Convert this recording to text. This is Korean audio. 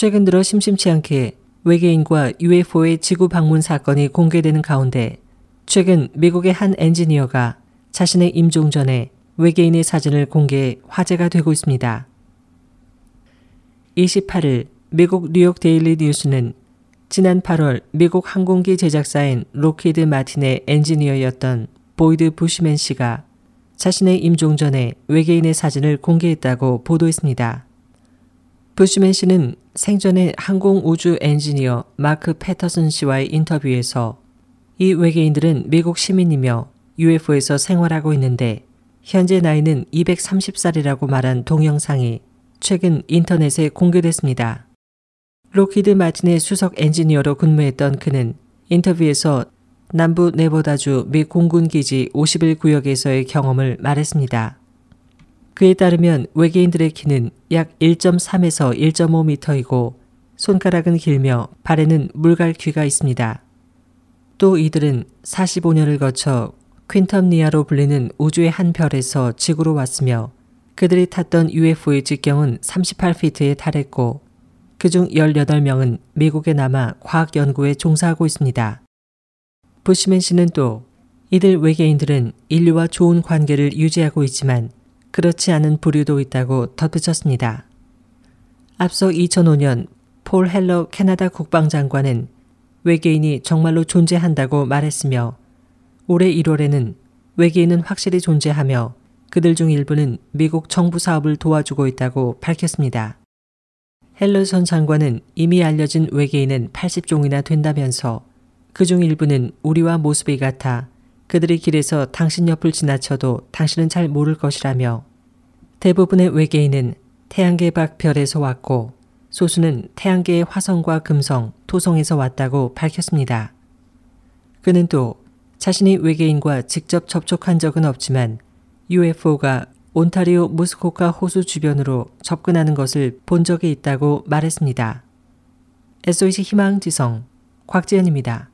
최근 들어 심심치 않게 외계인과 UFO의 지구 방문 사건이 공개되는 가운데 최근 미국의 한 엔지니어가 자신의 임종 전에 외계인의 사진을 공개해 화제가 되고 있습니다. 28일 미국 뉴욕 데일리 뉴스는 지난 8월 미국 항공기 제작사인 록히드 마틴의 엔지니어였던 보이드 부시맨 씨가 자신의 임종 전에 외계인의 사진을 공개했다고 보도했습니다. 부시맨 씨는 생전에 항공 우주 엔지니어 마크 패터슨 씨와의 인터뷰에서 이 외계인들은 미국 시민이며 UFO에서 생활하고 있는데 현재 나이는 230살이라고 말한 동영상이 최근 인터넷에 공개됐습니다. 록히드 마틴의 수석 엔지니어로 근무했던 그는 인터뷰에서 남부 네바다주 미 공군기지 51구역에서의 경험을 말했습니다. 그에 따르면 외계인들의 키는 약 1.3에서 1.5m이고 손가락은 길며 발에는 물갈 귀가 있습니다. 또 이들은 45년을 거쳐 퀸텀니아로 불리는 우주의 한 별에서 지구로 왔으며 그들이 탔던 UFO의 직경은 38피트에 달했고 그중 18명은 미국에 남아 과학 연구에 종사하고 있습니다. 부시맨 씨는 또 이들 외계인들은 인류와 좋은 관계를 유지하고 있지만 그렇지 않은 부류도 있다고 덧붙였습니다. 앞서 2005년 폴 헬러 캐나다 국방장관은 외계인이 정말로 존재한다고 말했으며 올해 1월에는 외계인은 확실히 존재하며 그들 중 일부는 미국 정부 사업을 도와주고 있다고 밝혔습니다. 헬러 전 장관은 이미 알려진 외계인은 80종이나 된다면서 그중 일부는 우리와 모습이 같아 그들이 길에서 당신 옆을 지나쳐도 당신은 잘 모를 것이라며 대부분의 외계인은 태양계 밖 별에서 왔고 소수는 태양계의 화성과 금성, 토성에서 왔다고 밝혔습니다. 그는 또 자신이 외계인과 직접 접촉한 적은 없지만 UFO가 온타리오 무스코카 호수 주변으로 접근하는 것을 본 적이 있다고 말했습니다. SOH 희망지성 곽지연입니다.